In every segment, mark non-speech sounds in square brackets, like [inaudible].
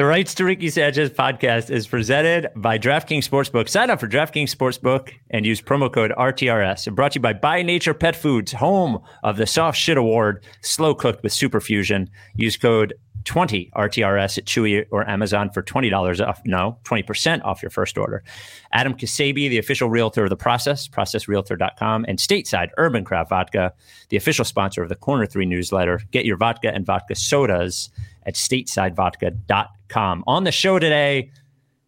The Rights to Ricky Sanchez podcast is presented by DraftKings Sportsbook. Sign up for DraftKings Sportsbook and use promo code RTRS. And brought to you by By Nature Pet Foods, home of the Soft Shit Award, slow cooked with superfusion. Use code 20 RTRS at Chewy or Amazon for $20 off. No, 20% off your first order. Adam Ksebe, the official realtor of the process, processrealtor.com, and stateside Urban Craft Vodka, the official sponsor of the Corner 3 newsletter. Get your vodka and vodka sodas at statesidevodka.com. On the show today,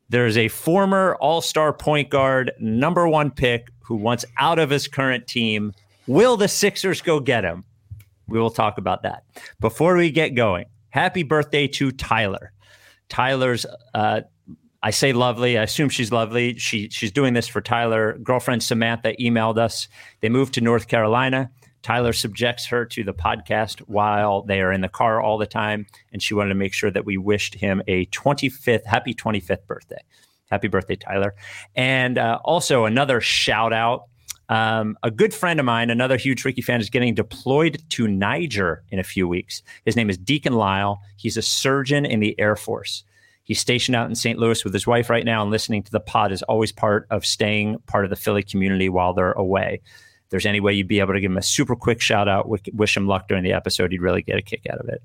there's a former all star point guard, number one pick, who wants out of his current team. Will the Sixers go get him? We will talk about that. Before we get going, happy birthday to Tyler. Tyler's, uh, I say lovely. I assume she's lovely. She she's doing this for Tyler. Girlfriend Samantha emailed us. They moved to North Carolina. Tyler subjects her to the podcast while they are in the car all the time, and she wanted to make sure that we wished him a 25th happy 25th birthday. Happy birthday, Tyler! And uh, also another shout out. Um, a good friend of mine, another huge Ricky fan, is getting deployed to Niger in a few weeks. His name is Deacon Lyle. He's a surgeon in the Air Force. He's stationed out in St. Louis with his wife right now, and listening to the pod is always part of staying part of the Philly community while they're away there's any way you'd be able to give him a super quick shout out, wish him luck during the episode, you'd really get a kick out of it.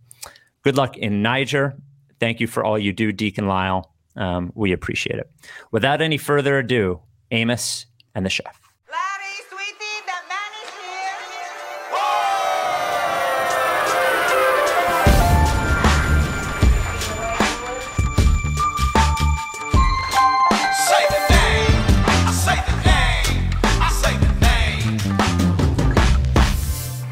Good luck in Niger. Thank you for all you do, Deacon Lyle. Um, we appreciate it. Without any further ado, Amos and the chef.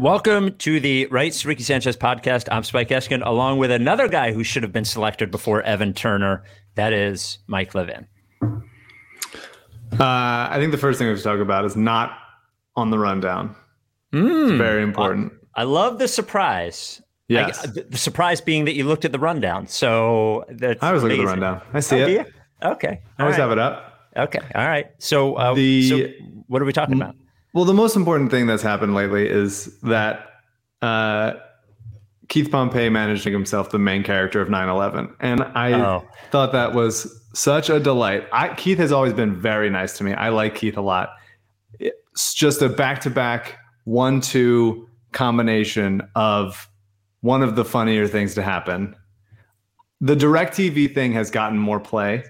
Welcome to the Rights Ricky Sanchez podcast. I'm Spike Eskin, along with another guy who should have been selected before Evan Turner. That is Mike Levin. Uh, I think the first thing we to talk about is not on the rundown. Mm, it's very important. I, I, love the surprise. Yes. I, the surprise being that you looked at the rundown. So I always look at the rundown. I see oh, it. Okay. I always right. have it up. Okay. All right. So, uh, the, so what are we talking about? Well, the most important thing that's happened lately is that uh, Keith Pompey managed to make himself the main character of 9/11, and I oh. thought that was such a delight. I, Keith has always been very nice to me. I like Keith a lot. It's just a back-to-back one-two combination of one of the funnier things to happen. The DirecTV thing has gotten more play,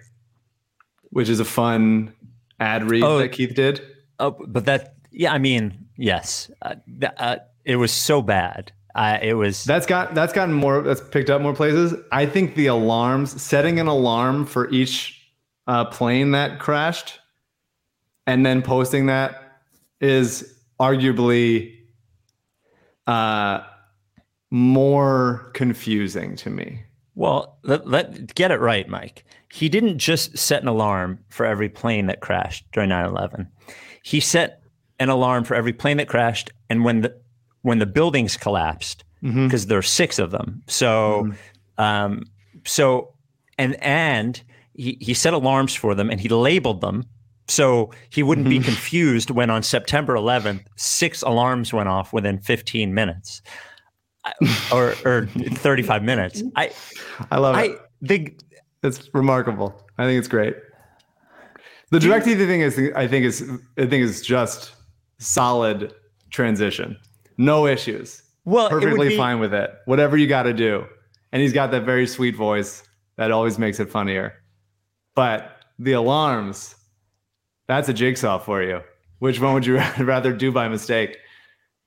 which is a fun ad read oh, that Keith did. Oh, but that yeah, I mean, yes, uh, uh, it was so bad. Uh, it was that's got that's gotten more that's picked up more places. I think the alarms, setting an alarm for each uh, plane that crashed, and then posting that is arguably uh, more confusing to me. Well, let, let get it right, Mike. He didn't just set an alarm for every plane that crashed during 9/11. He set an alarm for every plane that crashed, and when the when the buildings collapsed, because mm-hmm. there are six of them. So, mm-hmm. um, so and and he, he set alarms for them, and he labeled them so he wouldn't mm-hmm. be confused when on September 11th six alarms went off within 15 minutes or or [laughs] 35 minutes. I I love I, it. The, it's remarkable. I think it's great. The DirecTV thing is, I think is, I think is just solid transition. No issues. Well, perfectly be- fine with it. Whatever you got to do. And he's got that very sweet voice that always makes it funnier. But the alarms, that's a jigsaw for you. Which one would you [laughs] rather do by mistake?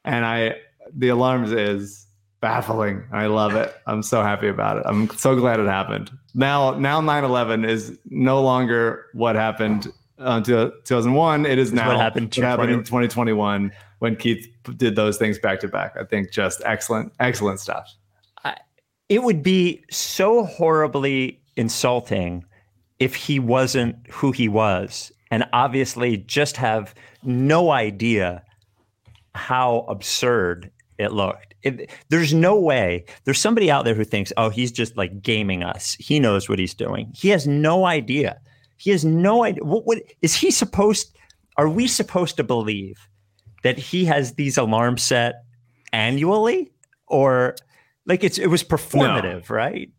And I, the alarms is baffling. I love it. I'm so happy about it. I'm so glad it happened. Now, now 9/11 is no longer what happened Uh, until 2001. It is now what happened, what happened in 2021 when Keith did those things back to back. I think just excellent, excellent stuff. I, it would be so horribly insulting if he wasn't who he was, and obviously just have no idea how absurd it looked. It, there's no way. There's somebody out there who thinks, oh, he's just like gaming us. He knows what he's doing. He has no idea. He has no idea. What, what is he supposed? Are we supposed to believe that he has these alarms set annually, or like it's it was performative, no. right?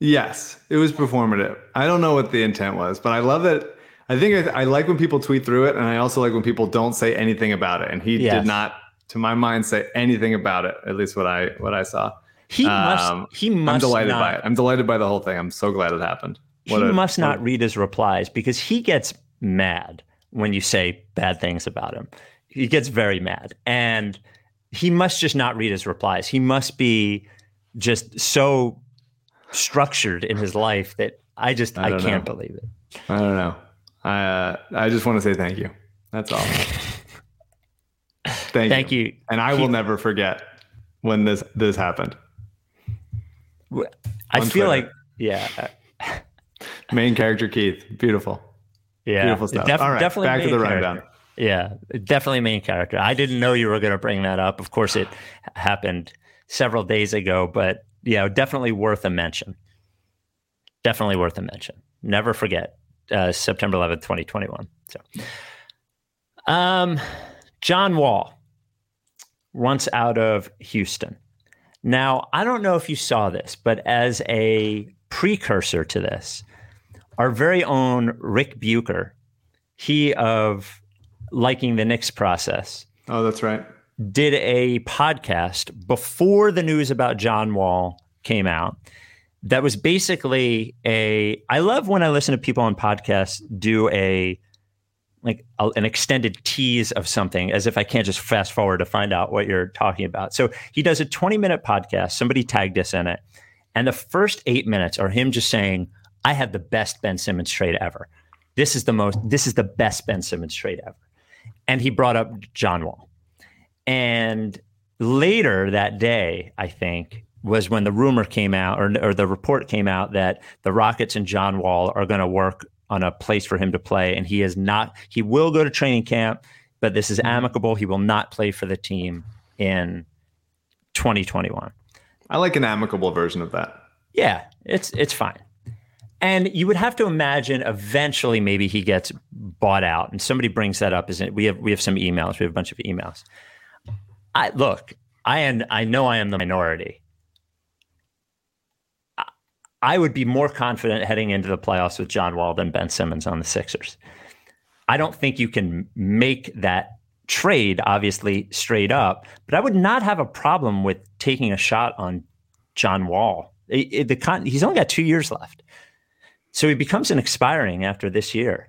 Yes, it was performative. I don't know what the intent was, but I love that. I think I, I like when people tweet through it, and I also like when people don't say anything about it. And he yes. did not to my mind, say anything about it. At least what I what I saw. He um, must. He must. I'm delighted not, by it. I'm delighted by the whole thing. I'm so glad it happened. He a, must not read his replies because he gets mad when you say bad things about him. He gets very mad, and he must just not read his replies. He must be just so structured in his life that I just I, I can't know. believe it. I don't know. I uh, I just want to say thank you. That's all. Thank, you. Thank you. you. And I will never forget when this this happened. I feel Twitter. like yeah. Main character Keith, beautiful. Yeah, beautiful stuff. Def- All right, definitely back to the rundown. Yeah, definitely main character. I didn't know you were going to bring that up. Of course, it happened several days ago, but yeah, definitely worth a mention. Definitely worth a mention. Never forget uh, September 11th, 2021. So, um, John Wall once out of Houston. Now, I don't know if you saw this, but as a precursor to this, our very own Ric Bucher, he of liking the Knicks process. Oh, that's right. Did a podcast before the news about John Wall came out. That was basically a. I love when I listen to people on podcasts do a like a, an extended tease of something as if I can't just fast forward to find out what you're talking about. So he does a 20 minute podcast. Somebody tagged us in it. And the first eight minutes are him just saying, I had the best Ben Simmons trade ever. This is the most, this is the best Ben Simmons trade ever. And he brought up John Wall. And later that day, I think, was when the rumor came out or, or the report came out that the Rockets and John Wall are going to work on a place for him to play. And he is not, he will go to training camp, but this is amicable. He will not play for the team in 2021. I like an amicable version of that. Yeah, it's it's fine. And you would have to imagine eventually maybe he gets bought out and somebody brings that up. Isn't we have we have some emails, we have a bunch of emails. I look, I and I know I am the minority. I would be more confident heading into the playoffs with John Wall than Ben Simmons on the Sixers. I don't think you can make that trade, obviously, straight up, but I would not have a problem with taking a shot on John Wall. It, it, the con- he's only got two years left. So he becomes an expiring after this year.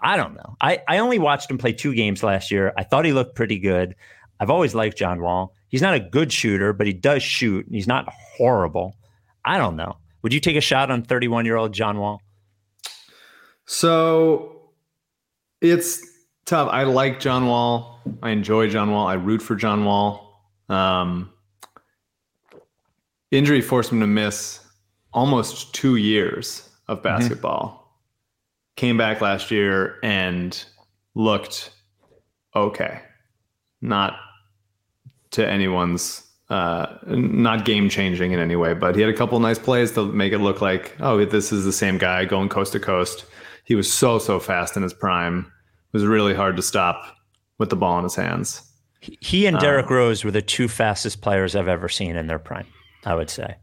I don't know. I, I only watched him play two games last year. I thought he looked pretty good. I've always liked John Wall. He's not a good shooter, but he does shoot. And he's not horrible. I don't know. Would you take a shot on 31 year old John Wall? So it's tough. I like John Wall. I enjoy John Wall. I root for John Wall. Um, injury forced him to miss almost two years of mm-hmm. basketball. Mm-hmm. Came back last year and looked okay. Not to anyone's uh, not game changing in any way, but he had a couple nice plays to make it look like, oh, this is the same guy going coast to coast. He was so, so fast in his prime. It was really hard to stop with the ball in his hands. He and Derrick um, Rose were the two fastest players I've ever seen in their prime, I would say.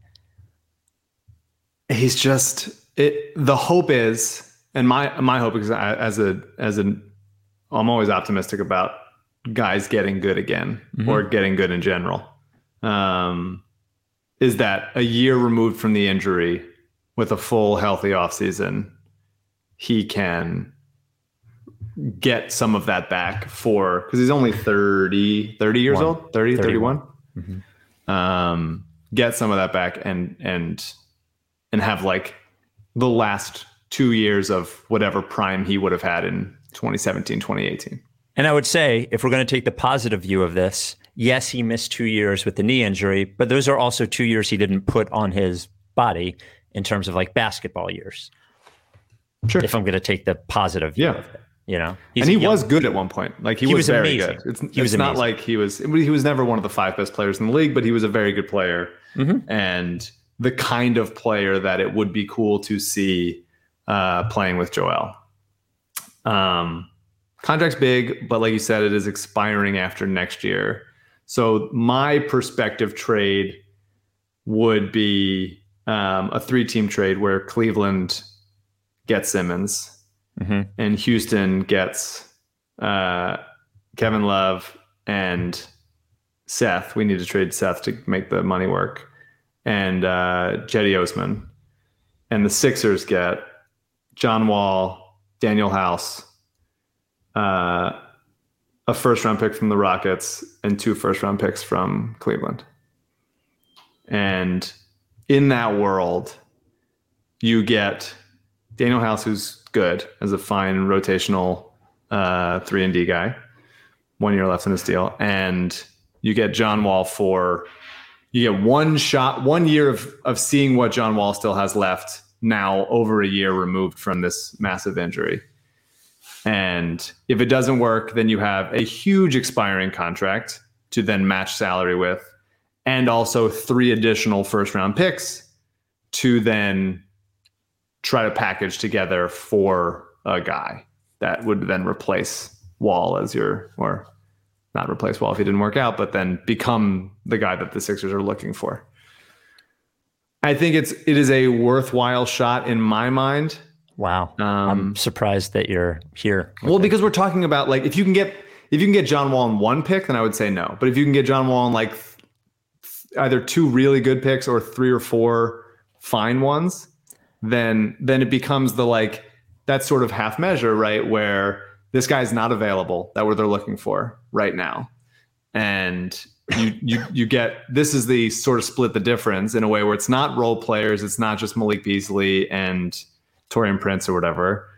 He's just it the hope is and my my hope is as a as an I'm always optimistic about guys getting good again mm-hmm. or getting good in general um, is that a year removed from the injury with a full healthy offseason, he can get some of that back for because he's only 30 30 years One. old 30 30 31 mm-hmm. um, get some of that back and and and have like the last two years of whatever prime he would have had in 2017, 2018. And I would say, if we're going to take the positive view of this, yes, he missed two years with the knee injury, but those are also two years he didn't put on his body in terms of like basketball years. Sure. If I'm going to take the positive view yeah. of it, you know, and he young, was good at one point. Like he, he was, was, very amazing. good. It's, he it's was not amazing. like he was. He was never one of the five best players in the league, but he was a very good player mm-hmm. and the kind of player that it would be cool to see uh, playing with Joel. Um, contract's big, but like you said, it is expiring after next year. So my perspective trade would be um, a three-team trade where Cleveland gets Simmons mm-hmm. and Houston gets uh, Kevin Love and Seth. We need to trade Seth to make the money work, and uh, Cedi Osman, and the Sixers get John Wall, Danuel House, uh, a first round pick from the Rockets, and two first round picks from Cleveland. And in that world, you get Danuel House, who's good as a fine rotational uh, three and D guy. One year left in his deal, and you get John Wall for you get one shot, one year of of seeing what John Wall still has left now over a year removed from this massive injury. And if it doesn't work, then you have a huge expiring contract to then match salary with, and also three additional first round picks to then try to package together for a guy that would then replace Wall as your, or not replace Wall if he didn't work out, but then become the guy that the Sixers are looking for. I think it's it is a worthwhile shot in my mind. Wow, Um, I'm surprised that you're here. Well, because we're talking about like if you can get if you can get John Wall in one pick, then I would say no. But if you can get John Wall in like th- either two really good picks or three or four fine ones, then then it becomes the like that sort of half measure, right? Where this guy's not available that what they're looking for right now, and you you you get this is the sort of split the difference in a way where it's not role players, it's not just Malik Beasley and Taurean Prince or whatever,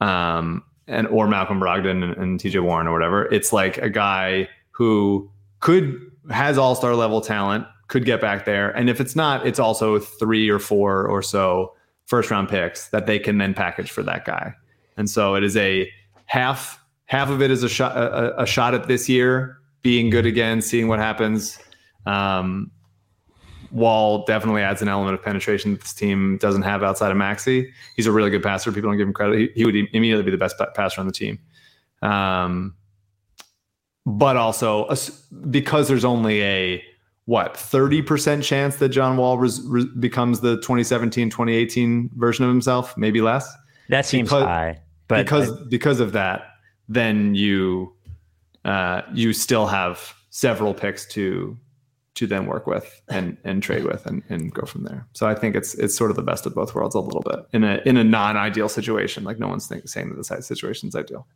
um, and or Malcolm Brogdon and, and TJ Warren or whatever. It's like a guy who could has all star level talent, could get back there, and if it's not, it's also three or four or so first round picks that they can then package for that guy. And so it is a half half of it is a shot a, a shot at this year being good again, seeing what happens. Um, Wall definitely adds an element of penetration that this team doesn't have outside of Maxey. He's a really good passer. People don't give him credit. He, he would immediately be the best passer on the team. Um, but also because there's only a what 30% chance that John Wall res, res, becomes the 2017-2018 version of himself, maybe less. That seems because, high. But because I, because of that, then you uh, you still have several picks to to then work with and and trade with and, and go from there. So I think it's it's sort of the best of both worlds a little bit in a in a non ideal situation. Like no one's think, saying that this situation is ideal.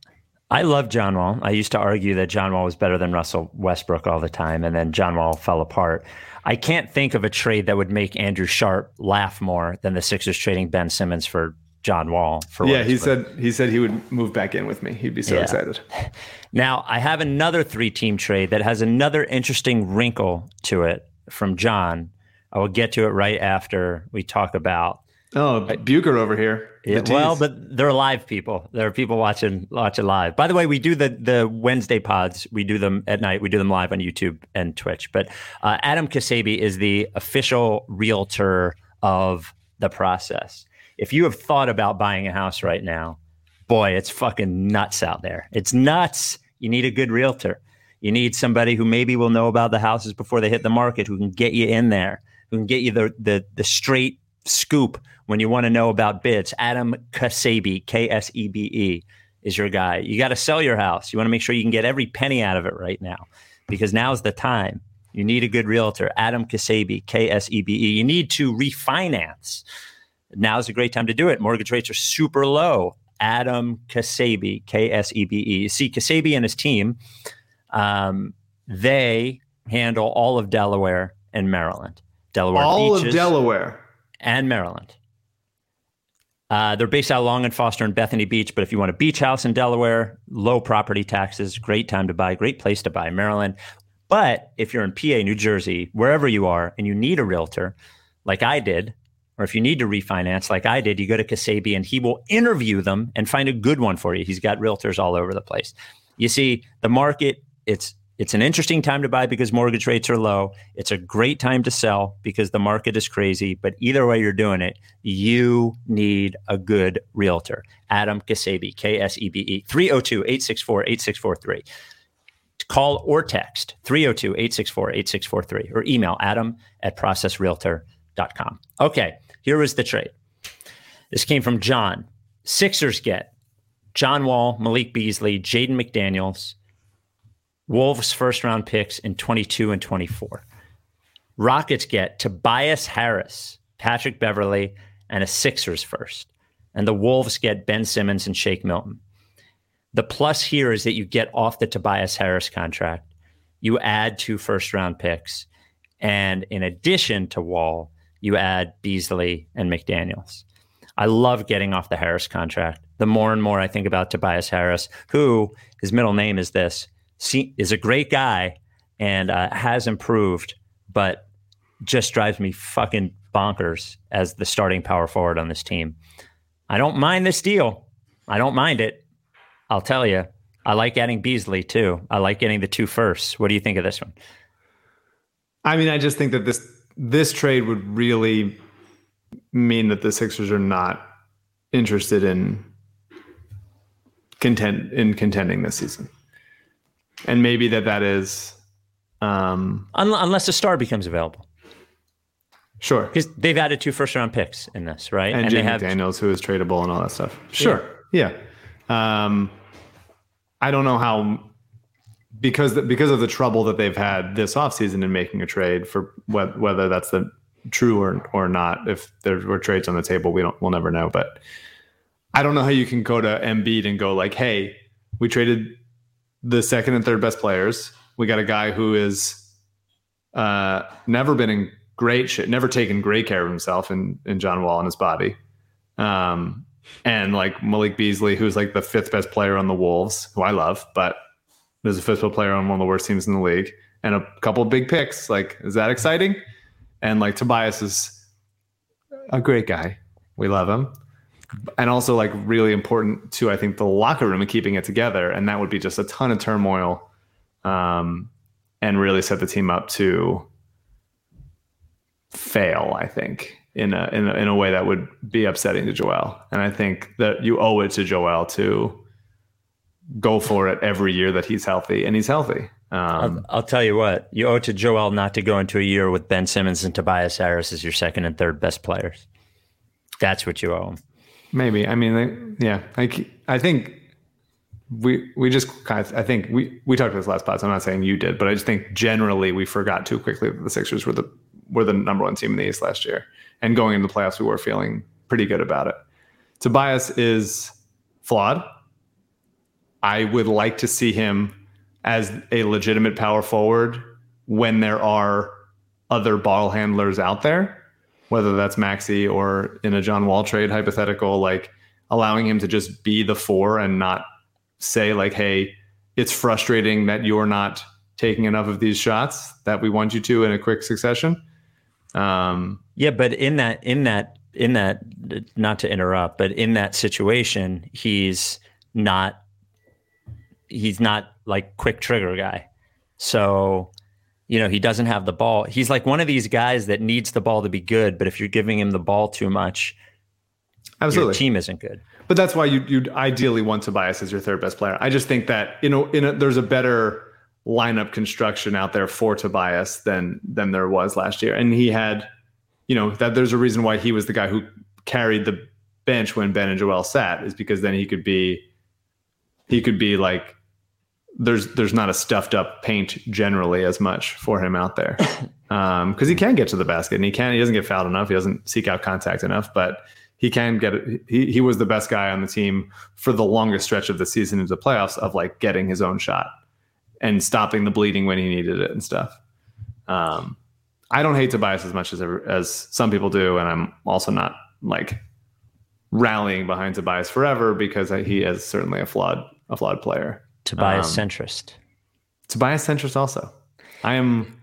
I love John Wall. I used to argue that John Wall was better than Russell Westbrook all the time, and then John Wall fell apart. I can't think of a trade that would make Andrew Sharp laugh more than the Sixers trading Ben Simmons for John Wall. For yeah, he said he said he would move back in with me. He'd be so Yeah. excited. [laughs] Now, I have another three team trade that has another interesting wrinkle to it from John. I will get to it right after we talk about. Oh, Bucher over here. Yeah, well, but they're live people. There are people watching watching live. By the way, we do the the Wednesday pods. We do them at night. We do them live on YouTube and Twitch. But uh, Adam Ksebe is the official realtor of the process. If you have thought about buying a house right now, boy, it's fucking nuts out there. It's nuts. You need a good realtor. You need somebody who maybe will know about the houses before they hit the market, who can get you in there, who can get you the the, the straight scoop when you want to know about bids. Adam Ksebe, K S E B E, is your guy. You got to sell your house. You want to make sure you can get every penny out of it right now because now's the time. You need a good realtor. Adam Ksebe, K S E B E. You need to refinance. Now's a great time to do it. Mortgage rates are super low. Adam Ksebe, K S E B E. See, Ksebe and his team, um, they handle all of Delaware and Maryland. Delaware All of Delaware. and Maryland. Uh, they're based out of Long and Foster and Bethany Beach, but if you want a beach house in Delaware, low property taxes, great time to buy, great place to buy, Maryland. But if you're in PA, New Jersey, wherever you are, and you need a realtor, like I did, or if you need to refinance, like I did, you go to Ksebe and he will interview them and find a good one for you. He's got realtors all over the place. You see, the market, it's it's an interesting time to buy because mortgage rates are low. It's a great time to sell because the market is crazy. But either way you're doing it, you need a good realtor. Adam Ksebe, K S E B E, 302 864 8643. Call or text 302 864 8643 or email adam at processrealtor.com. Okay, here was the trade. This came from John. Sixers get John Wall, Malik Beasley, Jaden McDaniels, Wolves first round picks in 22 and 24. Rockets get Tobias Harris, Patrick Beverley, and a Sixers first. And the Wolves get Ben Simmons and Shake Milton. The plus here is that you get off the Tobias Harris contract. You add two first round picks. And in addition to Wall, you add Beasley and McDaniels. I love getting off the Harris contract. The more and more I think about Tobias Harris, who his middle name is this, is a great guy and uh, has improved, but just drives me fucking bonkers as the starting power forward on this team. I don't mind this deal. I don't mind it. I'll tell you. I like adding Beasley too. I like getting the two firsts. What do you think of this one? I mean, I just think that this this trade would really mean that the Sixers are not interested in content in contending this season and maybe that that is um, unless a star becomes available. Sure, because they've added two first round picks in this, right? And, and Jaden McDaniels, who is tradable and all that stuff. Sure, yeah. yeah. Um, I don't know how because the, because of the trouble that they've had this offseason in making a trade for wh- whether that's the true or or not. If there were trades on the table, we don't we'll never know. But I don't know how you can go to Embiid and go like, "Hey, we traded the second and third best players. We got a guy who is uh, never been in great shit, never taken great care of himself in, in John Wall and his body. Um, and like Malik Beasley, who's like the fifth best player on the Wolves, who I love, but there's a football player on one of the worst teams in the league, and a couple big picks. Like, is that exciting? And like Tobias is a great guy. We love him and also like really important to I think the locker room and keeping it together. And that would be just a ton of turmoil, um, and really set the team up to fail. I think in a, in a in a way that would be upsetting to Joel. And I think that you owe it to Joel to go for it every year that he's healthy, and he's healthy. Um, I'll, I'll, tell you what, you owe it to Joel not to go into a year with Ben Simmons and Tobias Harris as your second and third best players. That's what you owe him. Maybe. I mean, yeah. I, I think we we just kind of, I think we we talked about this last pod. So I'm not saying you did, but I just think generally we forgot too quickly that the Sixers were the were the number one team in the East last year, and going into the playoffs, we were feeling pretty good about it. Tobias is flawed. I would like to see him as a legitimate power forward when there are other ball handlers out there whether that's Maxey or in a John Wall trade hypothetical, like allowing him to just be the four and not say like, hey, it's frustrating that you're not taking enough of these shots that we want you to in a quick succession. Um, yeah, but in that, in that, in that, not to interrupt, but in that situation, he's not, he's not like quick trigger guy. So you know, he doesn't have the ball. He's like one of these guys that needs the ball to be good, but if you're giving him the ball too much, absolutely, your team isn't good. But that's why you you ideally want Tobias as your third best player. I just think that you know, in a, there's a better lineup construction out there for Tobias than than there was last year, and he had, you know, that there's a reason why he was the guy who carried the bench when Ben and Joel sat is because then he could be he could be like there's there's not a stuffed up paint generally as much for him out there. Because [laughs] um, he can get to the basket and he can he doesn't get fouled enough. He doesn't seek out contact enough but he can get it he, he was the best guy on the team for the longest stretch of the season into the playoffs of like getting his own shot and stopping the bleeding when he needed it and stuff. Um, I don't hate Tobias as much as as some people do, and I'm also not like rallying behind Tobias forever because he is certainly a flawed a flawed player. Tobias um, centrist. Tobias centrist also. I am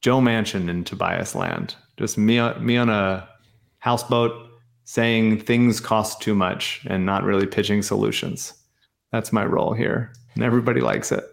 Joe Manchin in Tobias land. Just me me on a houseboat saying things cost too much and not really pitching solutions. That's my role here. And everybody likes it.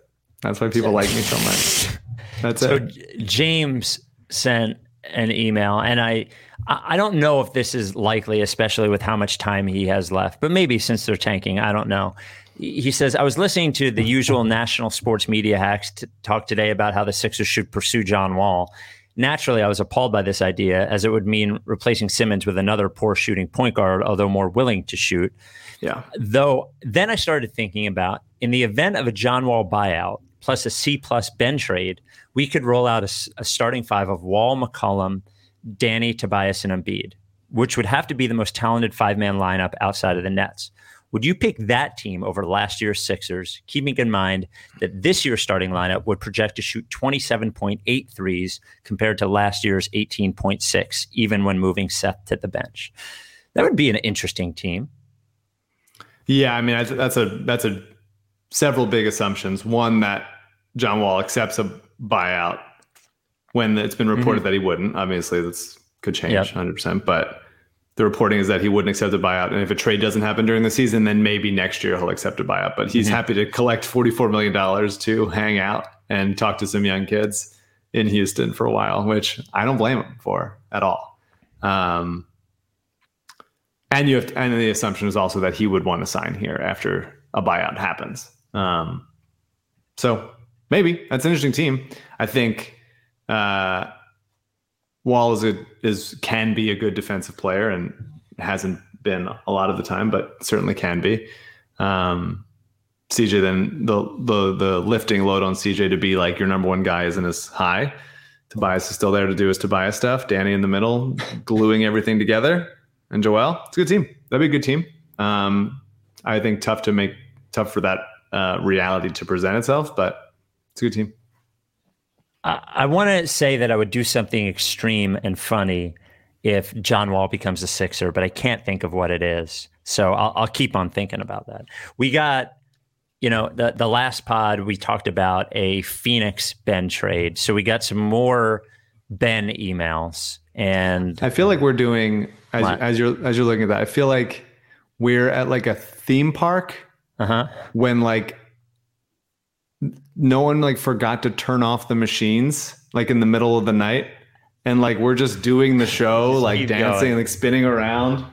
That's why people like me so much. [laughs] That's it. so it. James sent an email and I I don't know if this is likely, especially with how much time he has left, but maybe since they're tanking, I don't know. He says, I was listening to the usual national sports media hacks to talk today about how the Sixers should pursue John Wall. Naturally, I was appalled by this idea as it would mean replacing Simmons with another poor shooting point guard, although more willing to shoot. Yeah. Though then I started thinking about in the event of a John Wall buyout plus a C plus Ben trade, we could roll out a, a starting five of Wall, McCollum, Danny, Tobias, and Embiid, which would have to be the most talented five man lineup outside of the Nets. Would you pick that team over last year's Sixers, keeping in mind that this year's starting lineup would project to shoot 27.8 threes compared to last year's 18.6, even when moving Seth to the bench? That would be an interesting team. Yeah, I mean that's a that's a several big assumptions. One that John Wall accepts a buyout when it's been reported mm-hmm. that he wouldn't. Obviously, that's could change yep. 100%, but the reporting is that he wouldn't accept a buyout. And if a trade doesn't happen during the season, then maybe next year he'll accept a buyout. But he's mm-hmm. happy to collect $44 million to hang out and talk to some young kids in Houston for a while, which I don't blame him for at all. Um, and you have to, and the assumption is also that he would want to sign here after a buyout happens. Um, so maybe that's an interesting team. I think uh, Wall is a is can be a good defensive player and hasn't been a lot of the time, but certainly can be. Um, CJ then the the the lifting load on CJ to be like your number one guy isn't as high. Tobias is still there to do his Tobias stuff. Danny in the middle, gluing everything together, and Joel. It's a good team. That'd be a good team. Um, I think tough to make tough for that uh, reality to present itself, but it's a good team. I, want to say that I would do something extreme and funny if John Wall becomes a Sixer, but I can't think of what it is. So I'll, I'll keep on thinking about that. We got, you know, the the last pod we talked about a Phoenix Ben trade. So we got some more Ben emails, and I feel like we're doing as, as you're as you're looking at that. I feel like we're at like a theme park uh-huh. when like no one like forgot to turn off the machines like in the middle of the night. And like we're just doing the show like dancing going. like spinning around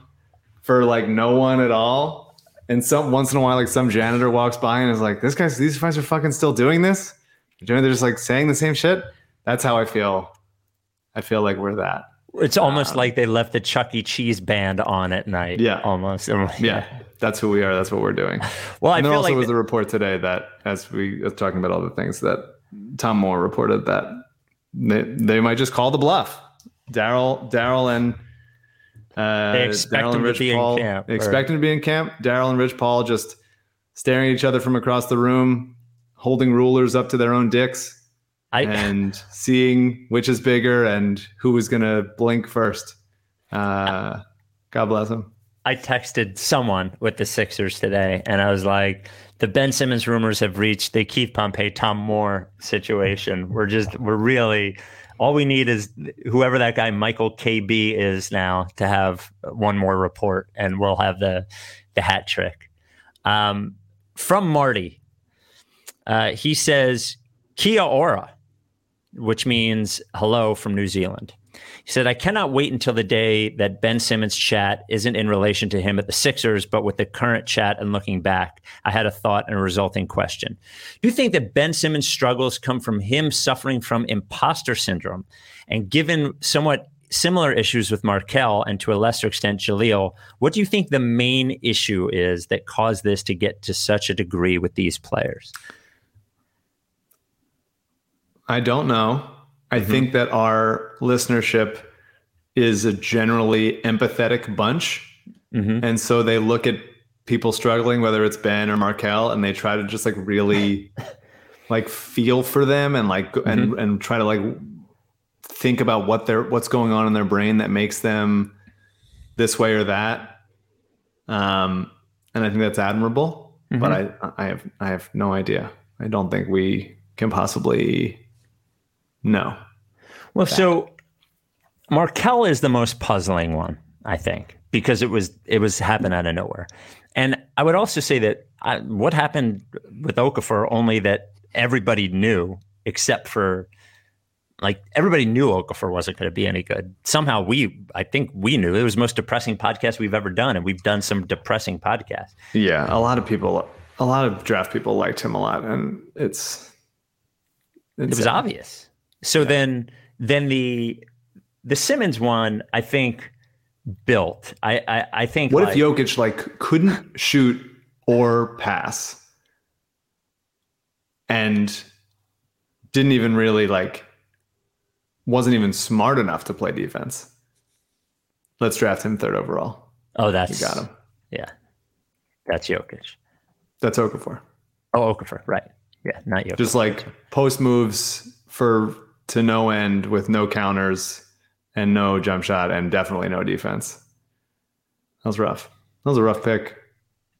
for like no one at all. And some once in a while like some janitor walks by and is like this guy's these guys are fucking still doing this? They're just like saying the same shit. That's how i feel. I feel like we're that. It's almost um, like they left the chuck e. Cheese band on at night yeah. almost. Yeah. [laughs] that's who we are. That's what we're doing. [laughs] well, and I there also like was a report today that, as we were talking about all the things that Tom Moore reported that they, they might just call the bluff. Daryl, Daryl, and uh, they expect Daryl and Rich Paul camp, expect him to be in camp. Daryl and Rich Paul just staring at each other from across the room, holding rulers up to their own dicks. I, and [laughs] seeing which is bigger and who is going to blink first. Uh, God bless him. I texted someone with the Sixers today, and I was like, the Ben Simmons rumors have reached the Keith Pompey, Tom Moore situation. We're just, we're really, all we need is whoever that guy Michael KB is now to have one more report, and we'll have the the hat trick. Um, from Marty, uh, he says Kia ora, which means hello from New Zealand. He said, I cannot wait until the day that Ben Simmons' chat isn't in relation to him at the Sixers, but with the current chat and looking back. I had a thought and a resulting question. Do you think that Ben Simmons' struggles come from him suffering from imposter syndrome? And given somewhat similar issues with Markelle and to a lesser extent Jahlil, what do you think the main issue is that caused this to get to such a degree with these players? I don't know. I mm-hmm. think that our listenership is a generally empathetic bunch. Mm-hmm. And so they look at people struggling, whether it's Ben or Markelle, and they try to just like really [laughs] like feel for them and like mm-hmm. and and try to like think about what they're what's going on in their brain that makes them this way or that. Um, and I think that's admirable. Mm-hmm. But I I have I have no idea. I don't think we can possibly know. Well, that. so Markelle is the most puzzling one, I think, because it was it was happened out of nowhere. And I would also say that I, what happened with Okafor only that everybody knew except for like everybody knew Okafor wasn't going to be any good. Somehow we, I think we knew it was the most depressing podcast we've ever done, and we've done some depressing podcasts. Yeah, a lot of people, a lot of draft people liked him a lot, and it's, it's it was obvious. So yeah. then, then the the Simmons one, I think built. I I, I think. What like, if Jokic like couldn't shoot or pass, and didn't even really like wasn't even smart enough to play defense. Let's draft him third overall. Oh, that's you got him. Yeah, that's Jokic. That's Okafor. Oh, Okafor, right? Yeah, not Jokic. Just like post moves for to no end with no counters and no jump shot and definitely no defense. That was rough. That was a rough pick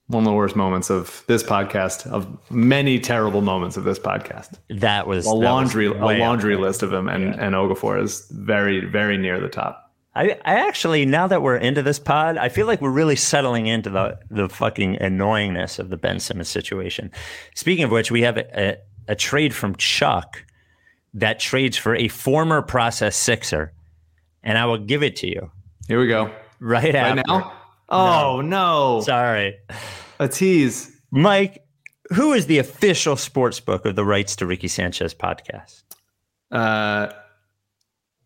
one of the worst moments of this podcast, of many terrible moments of this podcast. That was a laundry was a laundry list of them, and yeah. and Okafor is very very near the top. I, I actually now that we're into this pod, I feel like we're really settling into the the fucking annoyingness of the Ben Simmons situation. Speaking of which, we have a, a, a trade from Chuck that trades for a former process Sixer, and I will give it to you. Here we go. Right, right after. now. Oh no. no. Sorry. A tease. Mike, who is the official sports book of the Rights to Ricky Sanchez podcast? Uh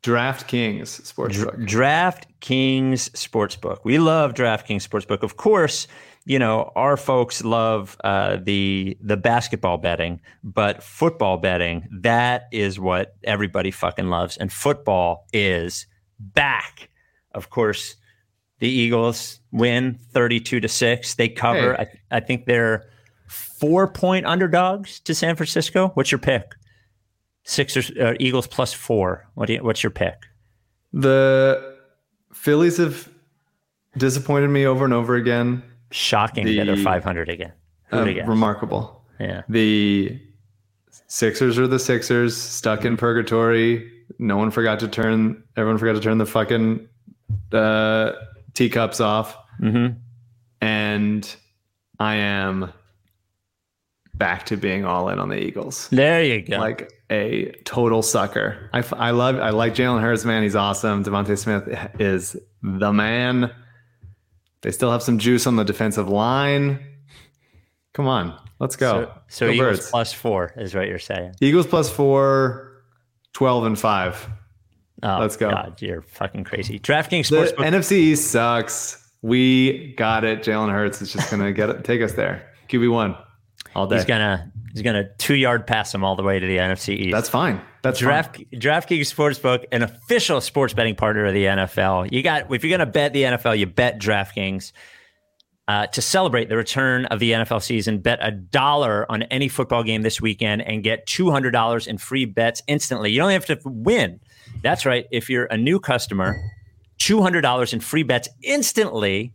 DraftKings Sportsbook. DraftKings Sportsbook. We love DraftKings Sportsbook. Of course, you know our folks love uh, the the basketball betting, but football betting that is what everybody fucking loves, and football is back. Of course, the Eagles win 32 to 6. They cover. Hey. I, I think they're four point underdogs to San Francisco. What's your pick? Sixers, uh, Eagles plus four. What do you, what's your pick? The Phillies have disappointed me over and over again. Shocking the, that they're 500 again. Uh, remarkable. Yeah. The Sixers are the Sixers stuck in purgatory. No one forgot to turn. Everyone forgot to turn the fucking uh, teacups off. Mm-hmm. And I am back to being all in on the Eagles. There you go. Like a total sucker. I, I love, I like Jalen Hurts, man. He's awesome. DeVonta Smith is the man. They still have some juice on the defensive line. Come on, let's go. So, so go Eagles birds. plus four is what you're saying. Eagles plus four, 12 and five. Oh, Let's go. God, you're fucking crazy. DraftKings Sportsbook. The NFC East sucks. We got it. Jalen Hurts is just gonna get it, take us there. QB one all day. He's gonna he's gonna two yard pass him all the way to the NFC East. That's fine. That's Draft fine. DraftKings Sportsbook, an official sports betting partner of the NFL. You got if you're gonna bet the NFL, you bet DraftKings. Uh, to celebrate the return of the NFL season, bet a dollar on any football game this weekend and get $200 in free bets instantly. You don't have to win. That's right. If you're a new customer, $200 in free bets instantly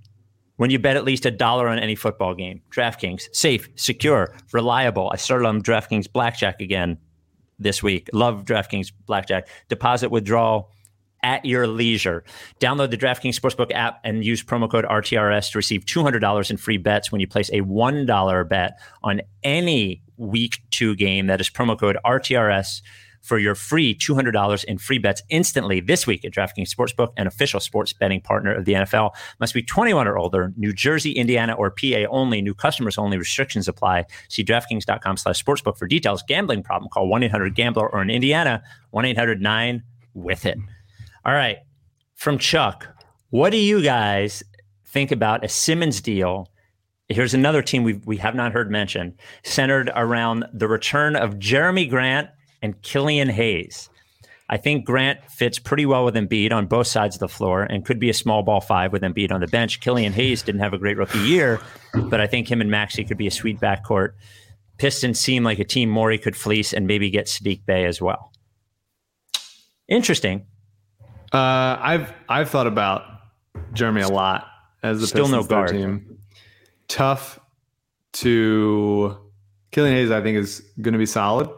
when you bet at least a dollar on any football game. DraftKings, safe, secure, reliable. I started on DraftKings Blackjack again this week. Love DraftKings Blackjack. Deposit withdrawal at your leisure. Download the DraftKings Sportsbook app and use promo code RTRS to receive $200 in free bets when you place a $1 bet on any week two game. That is promo code RTRS for your free $200 in free bets instantly this week at DraftKings Sportsbook, an official sports betting partner of the NFL. Must be 21 or older, New Jersey, Indiana, or PA only. New customers only. Restrictions apply. See DraftKings.com slash sportsbook for details. Gambling problem, call 1-800-GAMBLER or in Indiana, 1-800-9-WITH-IT. All right. From Chuck, what do you guys think about a Simmons deal Here's another team we we have not heard mentioned, centered around the return of Jerami Grant and Killian Hayes. I think Grant fits pretty well with Embiid on both sides of the floor and could be a small ball five with Embiid on the bench. Killian Hayes didn't have a great rookie year, but I think him and Maxey could be a sweet backcourt. Pistons seem like a team Morey could fleece and maybe get Saddiq Bey as well. Interesting. Uh, I've I've thought about Jerami a lot as the Still no Pistons third guard. team. Tough to Killian Hayes. I think is going to be solid.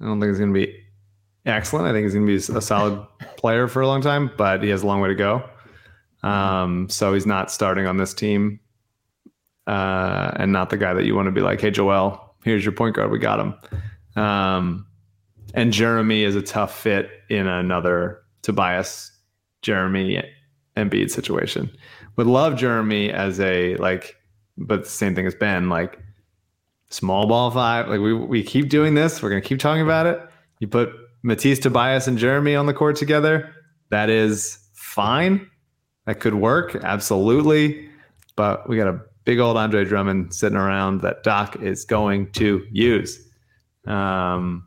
I don't think he's going to be excellent. I think he's going to be a solid [laughs] player for a long time, but he has a long way to go. Um, so he's not starting on this team, uh, and not the guy that you want to be like, "Hey, Joel, here's your point guard. We got him." Um, and Jerami is a tough fit in another Tobias, Jerami, Embiid situation. Would love Jerami as a like, but the same thing as Ben, like small ball five. Like we we keep doing this. We're gonna keep talking about it. You put Matisse, Tobias, and Jerami on the court together. That is fine. That could work absolutely. But we got a big old Andre Drummond sitting around that Doc is going to use. Um,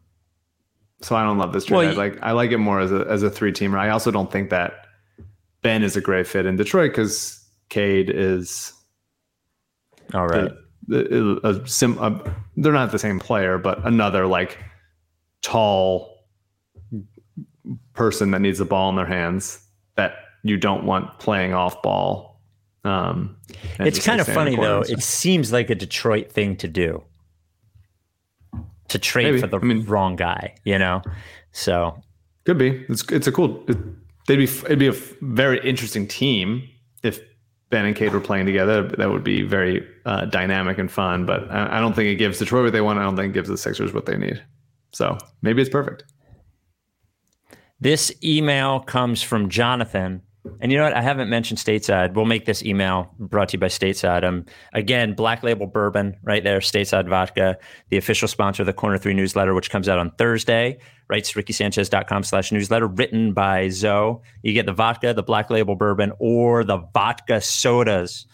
so I don't love this trade. Well, I like I like it more as a as a three teamer. I also don't think that Ben is a great fit in Detroit because Cade is All right. the, the, a sim. A, they're not the same player, but another like tall person that needs the ball in their hands that you don't want playing off ball. Um, it's kind of funny though. It seems like a Detroit thing to do. To trade Maybe. for the I mean- wrong guy, you know. So Could be. It's it's a cool. It, they'd be it'd be a very interesting team if Ben and Cade were playing together. That would be very uh, dynamic and fun. But I, I don't think it gives Detroit what they want. I don't think it gives the Sixers what they need. So maybe it's perfect. This email comes from Jonathan. And you know what? I haven't mentioned Stateside. We'll make this email brought to you by Stateside. Um, again, Black Label Bourbon right there, Stateside Vodka, the official sponsor of the Corner 3 newsletter, which comes out on Thursday. Writes rickysanchez.com slash newsletter, written by Zoe. You get the vodka, the Black Label Bourbon, or the vodka sodas.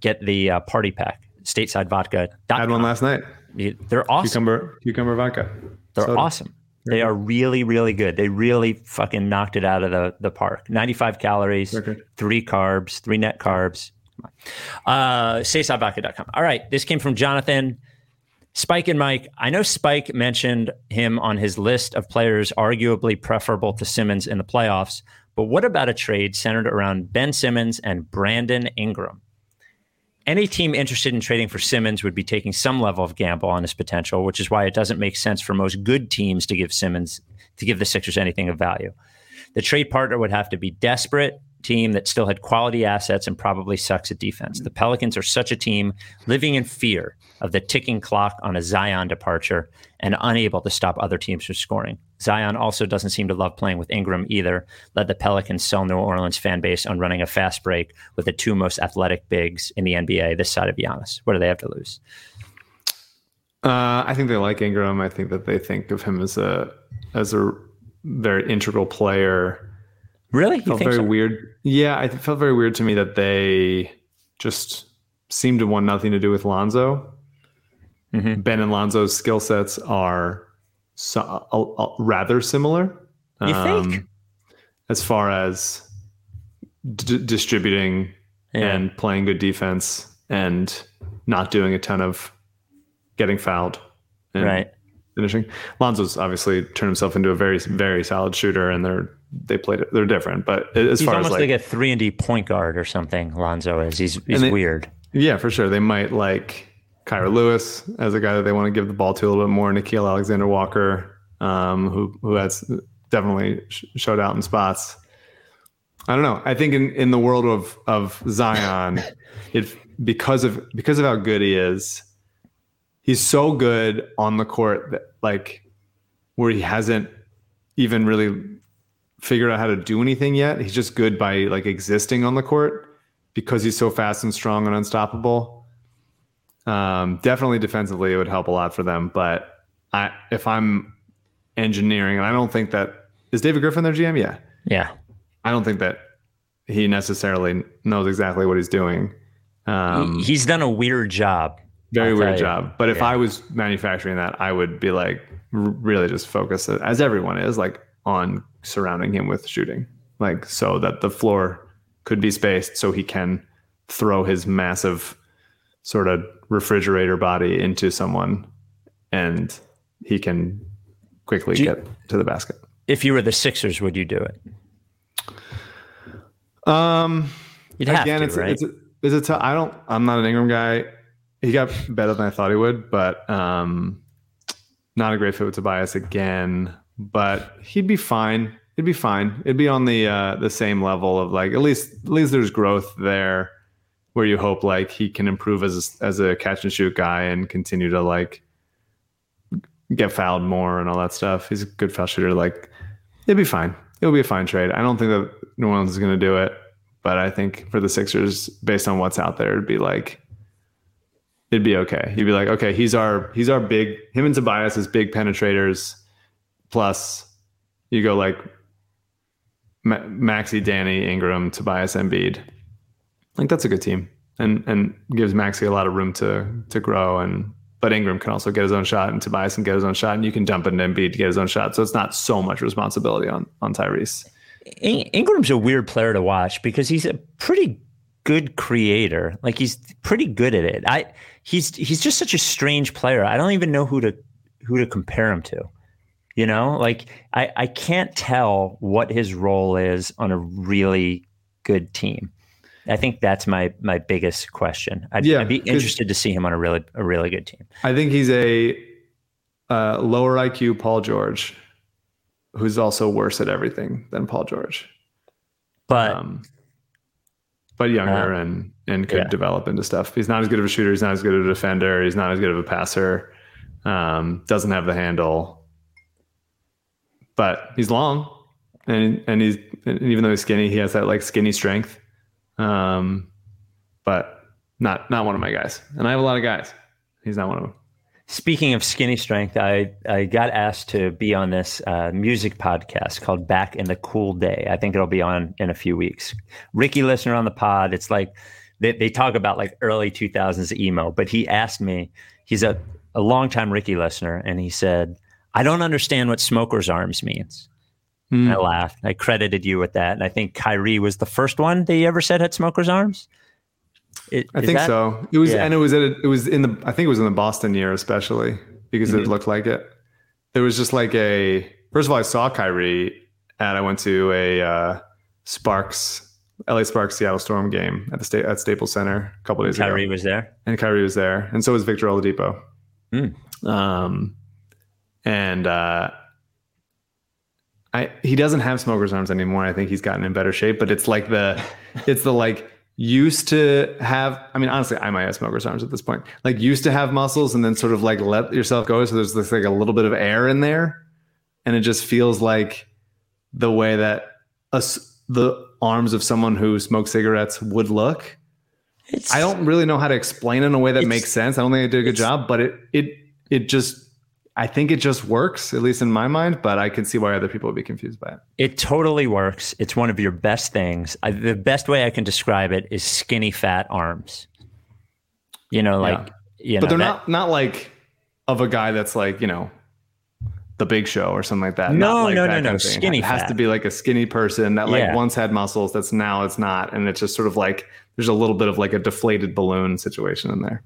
Get the uh, party pack, statesidevodka. I had one last night. They're awesome. Cucumber cucumber vodka. They're Soda. awesome. They are really, really good. They really fucking knocked it out of the, the park. 95 calories, Record. three carbs, three net carbs. Uh, StatesideVodka.com. All right. This came from Jonathan. Spike and Mike. I know Spike mentioned him on his list of players arguably preferable to Simmons in the playoffs, but what about a trade centered around Ben Simmons and Brandon Ingram? Any team interested in trading for Simmons would be taking some level of gamble on his potential, which is why it doesn't make sense for most good teams to give Simmons to give the Sixers anything of value. The trade partner would have to be desperate team that still had quality assets and probably sucks at defense. The Pelicans are such a team living in fear of the ticking clock on a Zion departure and unable to stop other teams from scoring. Zion also doesn't seem to love playing with Ingram either. Led the Pelicans sell New Orleans fan base on running a fast break with the two most athletic bigs in the NBA this side of Giannis. What do they have to lose? Uh, I think they like Ingram. I think that they think of him as a as a very integral player. Really? You felt think very so? weird. Yeah, it felt very weird to me that they just seemed to want nothing to do with Lonzo. Mhm. Ben and Lonzo's skill sets are so, uh, uh, rather similar. You think? As far as d- distributing Yeah. and playing good defense and not doing a ton of getting fouled and Right. finishing. Lonzo's obviously turned himself into a very very solid shooter, and they're they played it. They're different, but as He's far as almost like, like, a three and D point guard or something. Lonzo is. He's he's they- weird. yeah, for sure, they might like Kira Lewis as a guy that they want to give the ball to a little bit more. Nickeil Alexander Walker, um, who who has definitely sh- showed out in spots. I don't know. I think in, in the world of of Zion, [laughs] it because of because of how good he is, he's so good on the court that like where he hasn't even really figured out how to do anything yet. He's just good by like existing on the court because he's so fast and strong and unstoppable. Um, definitely defensively, it would help a lot for them. But I, if I'm engineering, and I don't think that is David Griffin their GM. Yeah, Yeah. I don't think that he necessarily knows exactly what he's doing. Um, He- he's done a weird job. very I'll weird job. But if Yeah. I was manufacturing that, I would be like really just focus, as everyone is, like on surrounding him with shooting, like so that the floor could be spaced so he can throw his massive sort of refrigerator body into someone and he can quickly you- get to the basket. if you were the Sixers, would you do it? Um, You'd again, to, it's right? it's it's a t- I don't. I'm not an Ingram guy. He got better than I thought he would, but um, not a great fit with Tobias again. But he'd be fine. It'd be fine. It'd be on the uh, the same level of like at least at least there's growth there, where you hope like he can improve as as a catch and shoot guy and continue to like get fouled more and all that stuff. He's a good foul shooter. Like it'd be fine. It'll be a fine trade. I don't think that New Orleans is going to do it, but I think for the Sixers, based on what's out there, it'd be like it'd be okay. You'd be like, okay, he's our he's our big him and Tobias is big penetrators. Plus, you go like Ma- Maxey, Danny, Ingram, Tobias, Embiid. Like that's a good team, and and gives Maxey a lot of room to to grow. And but Ingram can also get his own shot, and Tobias can get his own shot, and you can dump into Embiid to get his own shot. So it's not so much responsibility on on Tyrese. In- Ingram's a weird player to watch because he's a pretty good creator. Like he's pretty good at it. I he's he's just such a strange player. I don't even know who to who to compare him to. You know, like I I can't tell what his role is on a really good team. I think that's my my biggest question. I'd, Yeah, I'd be interested to see him on a really a really good team. I think he's a uh, lower IQ Paul George, who's also worse at everything than Paul George. But um, but younger Uh, and and could yeah. develop into stuff. He's not as good of a shooter. He's not as good of a defender. He's not as good of a passer. Um, doesn't have the handle, but he's long, and and he's and even though he's skinny, he has that like skinny strength. Um, but not not one of my guys. And I have a lot of guys. He's not one of them. Speaking of skinny strength, I, I got asked to be on this uh, music podcast called Back in the Cool Day. I think it'll be on in a few weeks. Ricky listener on the pod. It's like they, they talk about like early 2000s emo, but he asked me, he's a, a longtime Ricky listener, and he said, I don't understand what smoker's arms means. Hmm. I laughed. I credited you with that. And I think Kyrie was the first one that you ever said had smoker's arms. It- I think that- so. It was, Yeah. and it was at a, it was in the. I think it was in the Boston year, especially because Mm-hmm. it looked like it. There was just like a. First of all, I saw Kyrie, and I went to a uh, Sparks, LA Sparks Seattle Storm game at the state at Staples Center a couple days Kyrie ago, Kyrie was there. and Kyrie was there, and so was Victor Oladipo. Hmm. Um, and uh, I he doesn't have smoker's arms anymore. I think he's gotten in better shape, but it's like the [laughs] it's the like used to have I mean honestly I might have smoker's arms at this point. Like used to have muscles and then sort of like let yourself go so there's this like a little bit of air in there and it just feels like the way that us the arms of someone who smokes cigarettes would look. It's, I don't really know how to explain it in a way that makes sense. I don't think I did a good job, but it it it just I think it just works, at least in my mind, but I can see why other people would be confused by it. It totally works. It's one of your best things. I, the best way I can describe it is skinny fat arms. You know, like you know, but they're that- not not like of a guy that's like, you know, the big show or something like that. No, Not like no, that no, no, skinny It has fat. to be like a skinny person that like Yeah. once had muscles that's now it's not. And it's just sort of like there's a little bit of like a deflated balloon situation in there.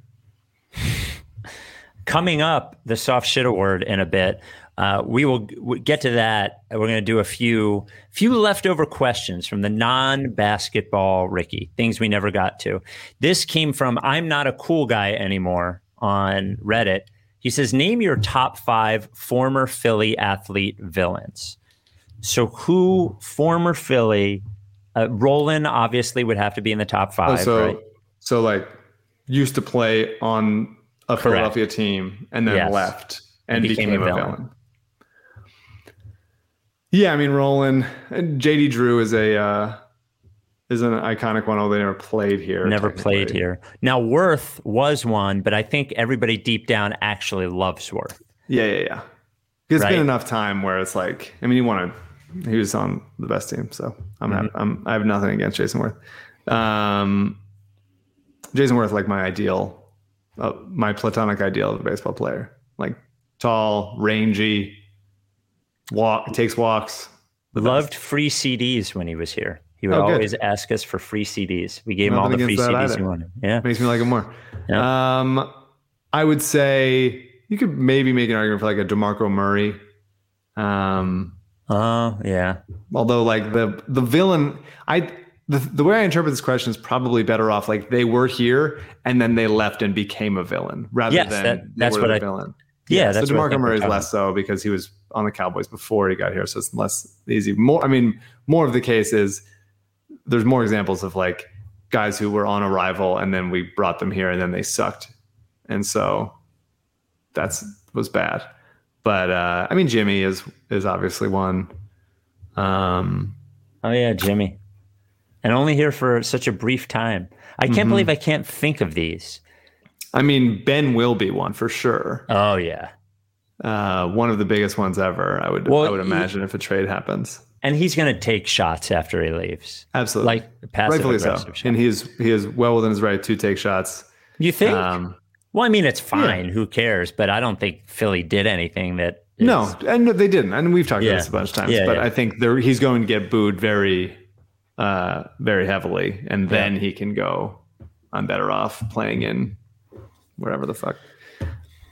Coming up, the soft shit award in a bit. Uh, we will g- get to that. We're going to do a few few leftover questions from the non basketball Ricky, things we never got to. This came from I'm not a cool guy anymore on Reddit. He says, "Name your top five former Philly athlete villains." So, who former Philly? Uh, Rolen obviously would have to be in the top Oh, five, so right? so like used to play on a Correct. Philadelphia team and then Yes. left and, became, became a villain. villain. Yeah, I mean Rolen and JD Drew is a uh, is an iconic one, although they never played here. Never played here. Now Werth was one, but I think everybody deep down actually loves Werth. Yeah, yeah, yeah. It's Right. been enough time where it's like, I mean, he wanted, he was on the best team, so I'm, Mm-hmm. I'm I have nothing against Jayson Werth. Um, Jayson Werth, like my ideal, uh, my platonic ideal of a baseball player, like tall, rangy, walk, takes walks. the best. Loved free CDs when he was here. He would Oh, good. always ask us for free CDs. We gave him all the free CDs either. he wanted. Yeah. makes me like him more. Um, I would say you could maybe make an argument for like a Demarco Murray. Um, Oh yeah. Although like the the villain, I the, the way I interpret this question is probably better off like they were here and then they left and became a villain rather Yes, than that- that's what I- villain. Yeah, that's so Demarco Murray is less so because he was on the Cowboys before he got here, so it's less easy. More, I mean, more of the case is there's more examples of like guys who were on arrival and then we brought them here and then they sucked, and so that's was bad. But uh, I mean, Jimmy is is obviously one. Um, Oh yeah, Jimmy. And only here for such a brief time. I can't Mm-hmm. believe I can't think of these. I mean, Ben will be one for sure. Oh yeah. Uh, one of the biggest ones ever. I would Well, I would he- imagine if a trade happens. And he's gonna take shots after he leaves. Absolutely, Like passive rightfully so. shots. And he is he is well within his right to take shots. You think? Um, well, I mean it's fine. Who cares? But I don't think Philly did anything that is- no, and they didn't. And we've talked Yeah. about this a bunch of times. Yeah, but yeah. I think he's going to get booed very, uh, very heavily, and then he can go. I'm better off playing in wherever the fuck.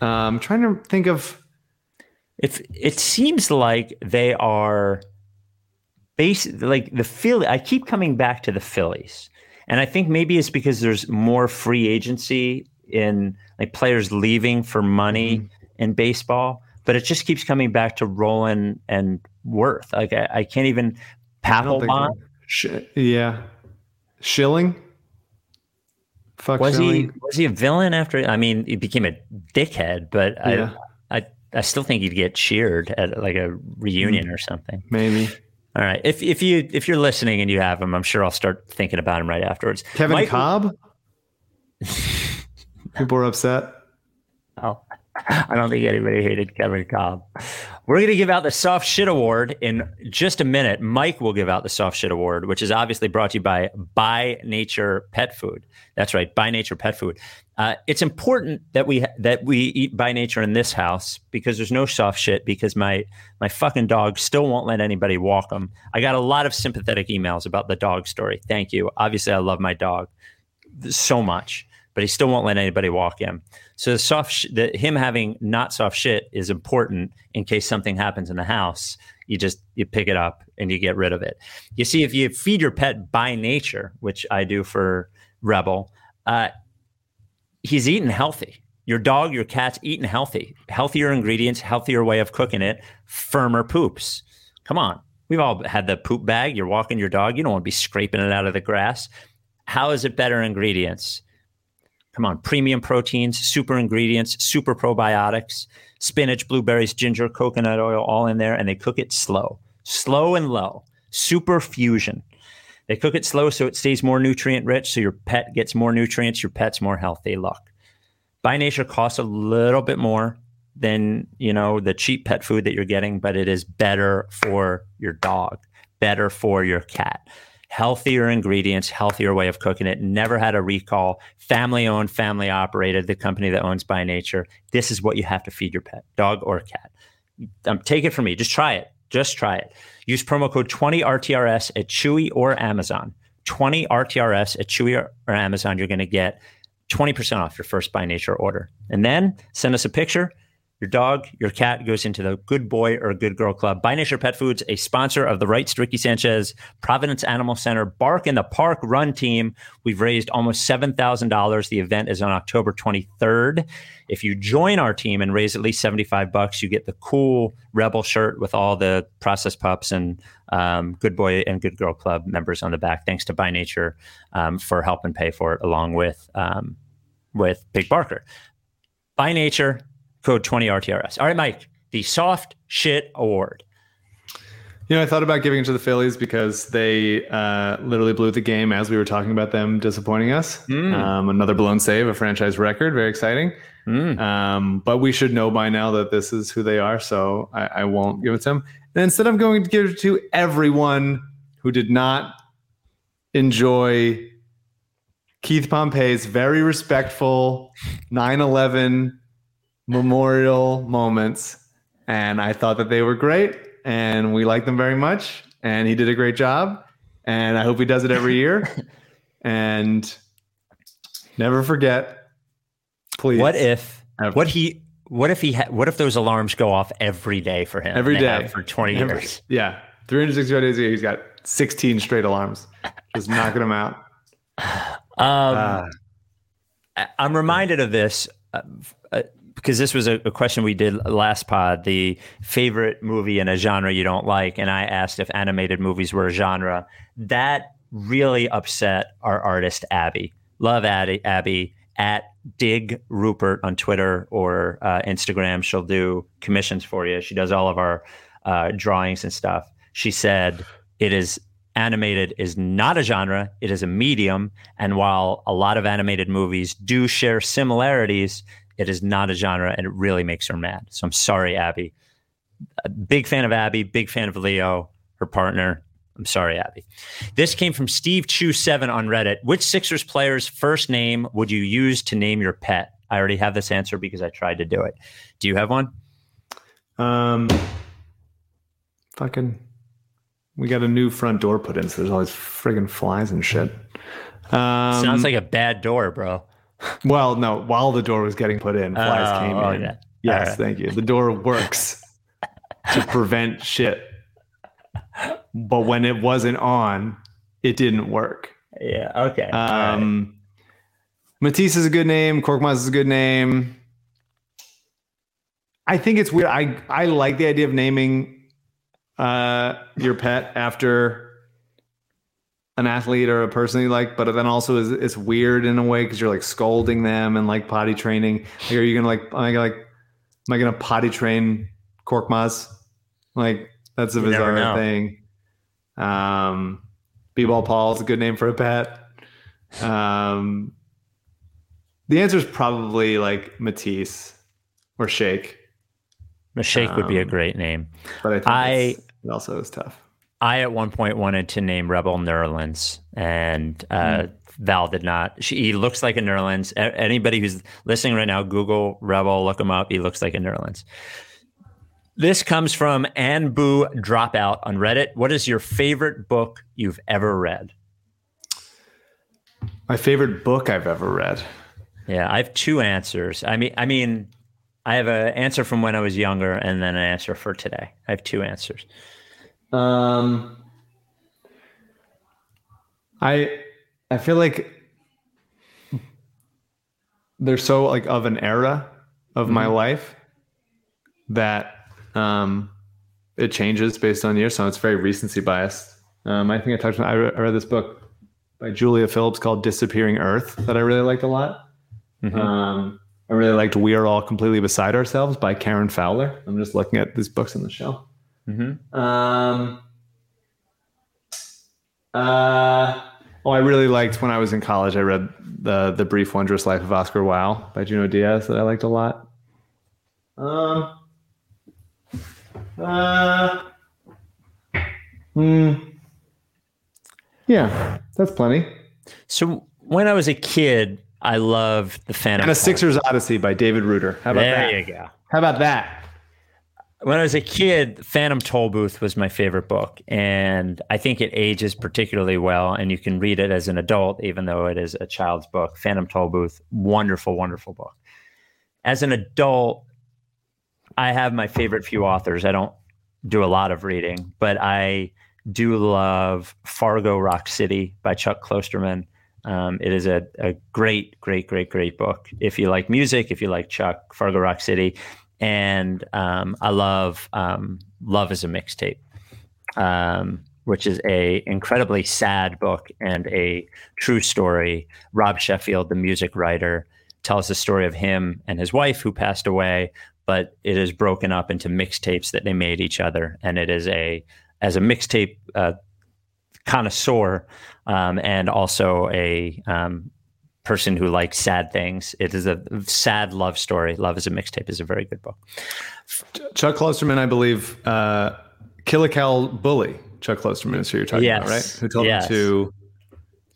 Um, I'm trying to think of. If it seems like they are base like the Philly. I keep coming back to the Phillies, and I think maybe it's because there's more free agency in like players leaving for money Mm-hmm. in baseball. But it just keeps coming back to Rolen and Werth. Like I, I can't even Papelbon. Sh- yeah, Schilling. Fuck Was he Schilling. was he a villain after? I mean, he became a dickhead, but Yeah. I, I I still think he'd get cheered at like a reunion Mm. or something. Maybe All right, if if you if you're listening and you have him, I'm sure I'll start thinking about him right afterwards. Kevin Mike- Kolb. [laughs] People are upset. Oh, I don't think anybody hated Kevin Kolb. We're going to give out the Soft Shit Award in just a minute. Mike will give out the Soft Shit Award, which is obviously brought to you by By Nature Pet Food. That's right, By Nature Pet Food. Uh, it's important that we that we eat by nature in this house because there's no soft shit because my my fucking dog still won't let anybody walk him. I got a lot of sympathetic emails about the dog story. Thank you. Obviously, I love my dog so much, but he still won't let anybody walk him. So the soft, sh- the, him having not soft shit is important in case something happens in the house. You just you pick it up and you get rid of it. You see, if you feed your pet by nature, which I do for Rebel, uh, he's eating healthy. Your dog, your cat's eating healthy. Healthier ingredients, healthier way of cooking it, firmer poops. Come on. We've all had the poop bag. You're walking your dog. You don't want to be scraping it out of the grass. How is it better ingredients? Come on, premium proteins, super ingredients, super probiotics, spinach, blueberries, ginger, coconut oil, all in there, and they cook it slow, slow and low, super fusion. They cook it slow so it stays more nutrient rich, so your pet gets more nutrients, your pet's more healthy. Look, by nature costs a little bit more than you know the cheap pet food that you're getting, but it is better for your dog, better for your cat. Healthier ingredients, healthier way of cooking it. Never had a recall. Family owned, family operated. The company that owns by nature. This is what you have to feed your pet, dog or cat. Um, take it from me. Just try it. Just try it. Use promo code 20RTRS at Chewy or Amazon. 20RTRS at Chewy or, Amazon. You're going to get 20% off your first by nature order. And then send us a picture. Your dog, your cat goes into the good boy or good girl club. By Nature Pet Foods, a sponsor of the Rights Ricky Sanchez, Providence Animal Center, Bark in the Park Run Team. We've raised almost $7,000. The event is on October 23rd. If you join our team and raise at least 75 bucks, you get the cool Rebel shirt with all the processed pups and um, Good Boy and Good Girl Club members on the back. Thanks to By Nature um, for helping pay for it, along with um, with Big Barker. By Nature, code 20RTRS. All right, Mike, the Soft Shit Award. You know, I thought about giving it to the Phillies because they uh, literally blew the game as we were talking about them disappointing us. Um, another blown save, a franchise record, very exciting. Um, but we should know by now that this is who they are, so I, I won't give it to them. And instead, I'm going to give it to everyone who did not enjoy Keith Pompey's very respectful 9 11 memorial moments. And I thought that they were great and we like them very much. And he did a great job. And I hope he does it every year. [laughs] and never forget, please. What if Ever. what he what if he? Ha- what if those alarms go off every day for him? Every day for twenty every, years. Yeah, 365 days a year. He's got 16 straight alarms, just knocking them out. [sighs] Um, uh, I'm reminded of this uh, uh, because this was a, a, question we did last pod. The favorite movie in a genre you don't like, and I asked if animated movies were a genre. That really upset our artist Abby. Love Abby. Abby at Dig Rupert on Twitter or uh, Instagram. She'll do commissions for you. She does all of our uh, drawings and stuff. She said it is animated is not a genre, it is a medium. And while a lot of animated movies do share similarities, it is not a genre and it really makes her mad. So I'm sorry, Abby. A big fan of Abby, big fan of Leo, her partner. I'm sorry, Abby. This came from Steve Chew7 on Reddit. Which Sixers player's first name would you use to name your pet? I already have this answer because I tried to do it. Do you have one? Um, fucking, we got a new front door put in, so there's all these friggin' flies and shit. Um, Sounds like a bad door, bro. Well, no, while the door was getting put in, flies oh, came in. Yeah. Yes, right. thank you. The door works to [laughs] prevent shit but when it wasn't on, it didn't work. Yeah. Okay. Um, right. Matisse is a good name. Korkmaz is a good name. I think it's weird. I I like the idea of naming uh, your pet after an athlete or a person you like, but then also it's, it's weird in a way because you're like scolding them and like potty training. Like, are you gonna like? Am I gonna like? Am I gonna potty train Korkmaz? Like that's a you bizarre thing. Um, B-ball Paul is a good name for a pet. Um, the answer is probably like Matisse or Shake. Shake um, would be a um, great name. But I think I, it also is tough. I at one point wanted to name Rebel Nerlens, and uh, mm. Val did not. She, he looks like a Nerlens. Anybody who's listening right now, Google Rebel, look him up. He looks like a Nerlens. This comes from Anbu Dropout on Reddit. What is your favorite book you've ever read? My favorite book I've ever read. Yeah, I have two answers. I mean, I mean, I have an answer from when I was younger, and then an answer for today. I have two answers. Um, I I feel like they're so like of an era of mm-hmm. my life that um, it changes based on year, so it's very recency biased. Um, I think I talked. About, I read, I read, this book by Julia Phillips called "Disappearing Earth" that I really liked a lot. Mm-hmm. Um, I really liked "We Are All Completely Beside Ourselves" by Karen Fowler. I'm just looking at these books on the shelf. Mm-hmm. Um, uh, oh, I really liked when I was in college. I read the the Brief Wondrous Life of Oscar Wilde by Junot Diaz that I liked a lot. Um, uh, hmm. Yeah, that's plenty. So when I was a kid, I loved the Phantom. And a Sixers Odyssey by David Ruder. How about there that? There you go. How about that? When I was a kid, Phantom Tollbooth was my favorite book, and I think it ages particularly well. And you can read it as an adult, even though it is a child's book. Phantom Tollbooth, wonderful, wonderful book. As an adult, I have my favorite few authors. I don't do a lot of reading, but I do love Fargo Rock City by Chuck Klosterman. Um, it is a, a great, great, great, great book. If you like music, if you like Chuck, Fargo Rock City, and um, I love um, Love is a Mixtape, um, which is a incredibly sad book and a true story. Rob Sheffield, the music writer, tells the story of him and his wife who passed away, but it is broken up into mixtapes that they made each other, and it is a as a mixtape uh, connoisseur um, and also a um, person who likes sad things. It is a sad love story. Love is a mixtape is a very good book. Chuck Klosterman, I believe, uh, Kill a Cal Bully. Chuck Klosterman is who you're talking yes. about, right? Who told yes. him to?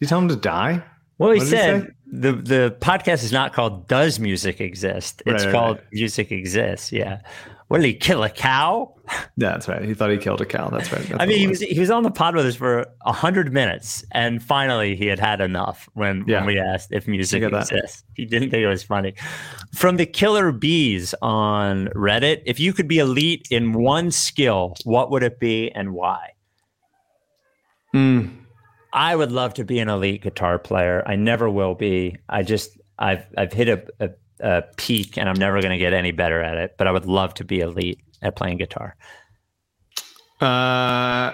You tell him to die? Well, he said the the podcast is not called "Does Music Exist?" It's Right, right, called right. "Music Exists." Yeah. What did he kill a cow? [laughs] Yeah, that's right. He thought he killed a cow. That's right. That's I mean, he was he was on the pod with us for a hundred minutes, and finally he had had enough when, Yeah. when we asked if music exists. He didn't think it was funny. From the Killer Bees on Reddit, if you could be elite in one skill, what would it be and why? Mm, I would love to be an elite guitar player. I never will be. I just I've I've hit a, a, a peak, and I'm never going to get any better at it. But I would love to be elite at playing guitar. Uh,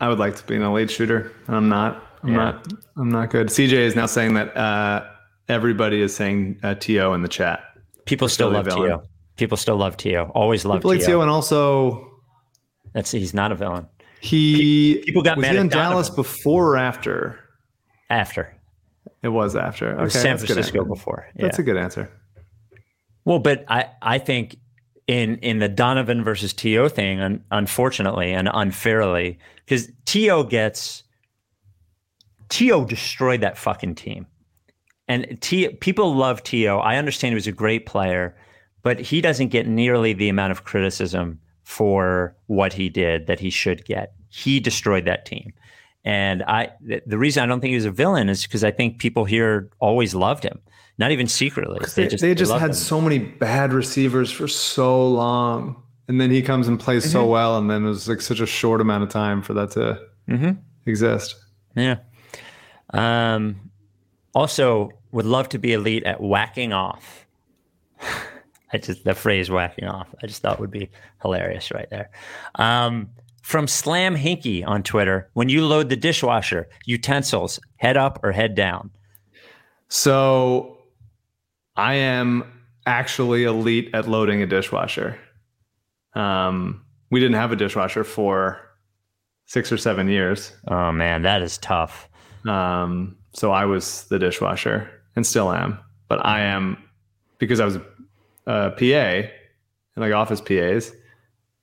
I would like to be an elite shooter, and I'm not. I'm Yeah. not. I'm not good. CJ is now saying that uh, everybody is saying uh, To in the chat. People still love. Tio. People still love Tio. Always love like To, Tio. and also That's he's not a villain. he People got was mad he in Dallas before or after? After It was after. Okay, It was San that's a good Francisco before. Yeah. That's a good answer. Well, but I I think in in the Donovan versus To thing, un, unfortunately and unfairly, because To gets To destroyed that fucking team. And T, people love To. I understand he was a great player, but he doesn't get nearly the amount of criticism for what he did that he should get. He destroyed that team. And I the, the reason I don't think he was a villain is because I think people here always loved him. Not even secretly. They, they just loved had him. so many bad receivers for so long, and then he comes and plays Mm-hmm. so well, and then it was like such a short amount of time for that to Mhm. exist. Yeah. Um, also, would love to be elite at whacking off. [laughs] I just the phrase "whacking off" I just thought would be hilarious right there. Um, from Slam Hinky on Twitter, when you load the dishwasher, utensils head up or head down. So I am actually elite at loading a dishwasher. Um, we didn't have a dishwasher for six or seven years. Oh man, that is tough. Um, so I was the dishwasher and still am, but I am because I was a PA, and like office PAs.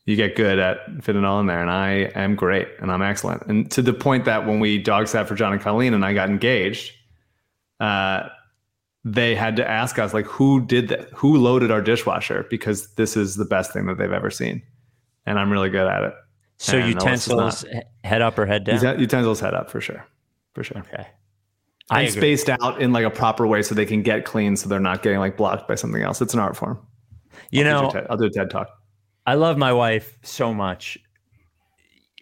You get good at fitting all in there, and I am great, and I'm excellent, and to the point that when we dog sat for John and Colleen, and I got engaged, uh, they had to ask us like, who did that? Who loaded our dishwasher? Because this is the best thing that they've ever seen, and I'm really good at it. So And utensils he- head up or head down. Utensils head up for sure, for sure. okay. I and agree. spaced out in like a proper way so they can get clean so they're not getting like blocked by something else. It's an art form. You I'll know, TED- I'll do a TED talk. I love my wife so much.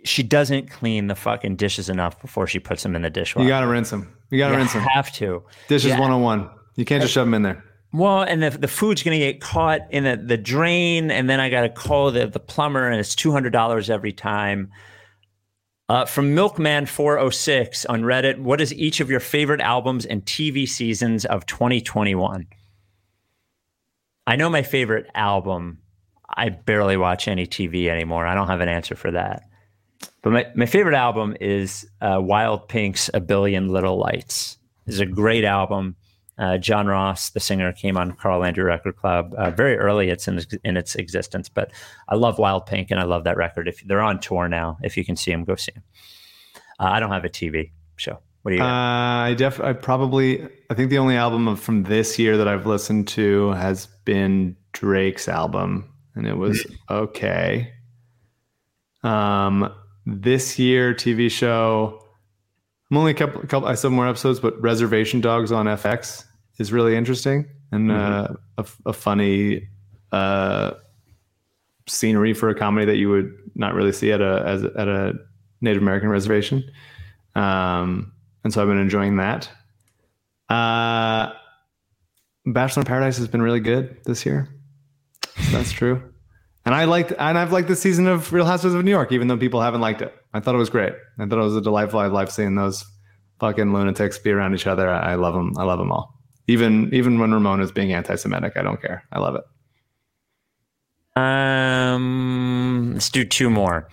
She doesn't clean the fucking dishes enough before she puts them in the dishwasher. You got to rinse them. You got to You rinse them. have to. Dishes yeah. 101. You can't just shove them in there. Well, and the, the food's going to get caught in the, the drain, and then I got to call the, the plumber, and it's $200 every time. Uh, from Milkman406 on Reddit, what is each of your favorite albums and TV seasons of 2021? I know my favorite album. I barely watch any TV anymore. I don't have an answer for that. But my, my favorite album is uh, Wild Pink's A Billion Little Lights. It's a great album. Uh, John Ross, the singer, came on Carl Andrew Record Club uh, very early. It's in in its existence, but I love Wild Pink and I love that record. If they're on tour now, if you can see them, go see them. Uh, I don't have a TV show. What do you? Uh. I def I probably I think the only album from this year that I've listened to has been Drake's album, and it was okay. Um, this year TV show. I'm only a couple, a couple. I saw more episodes, but Reservation Dogs on FX is really interesting and uh, a, a funny uh, scenery for a comedy that you would not really see at a as at a Native American reservation. Um, and so I've been enjoying that. Uh, Bachelor in Paradise has been really good this year. That's true. And I liked, and I've liked the season of Real Housewives of New York, even though people haven't liked it. I thought it was great. I thought it was a delightful. I love seeing those fucking lunatics be around each other. I, love them. I love them all. Even even when Ramon is being anti-Semitic, I don't care. I love it. Um, let's do two more.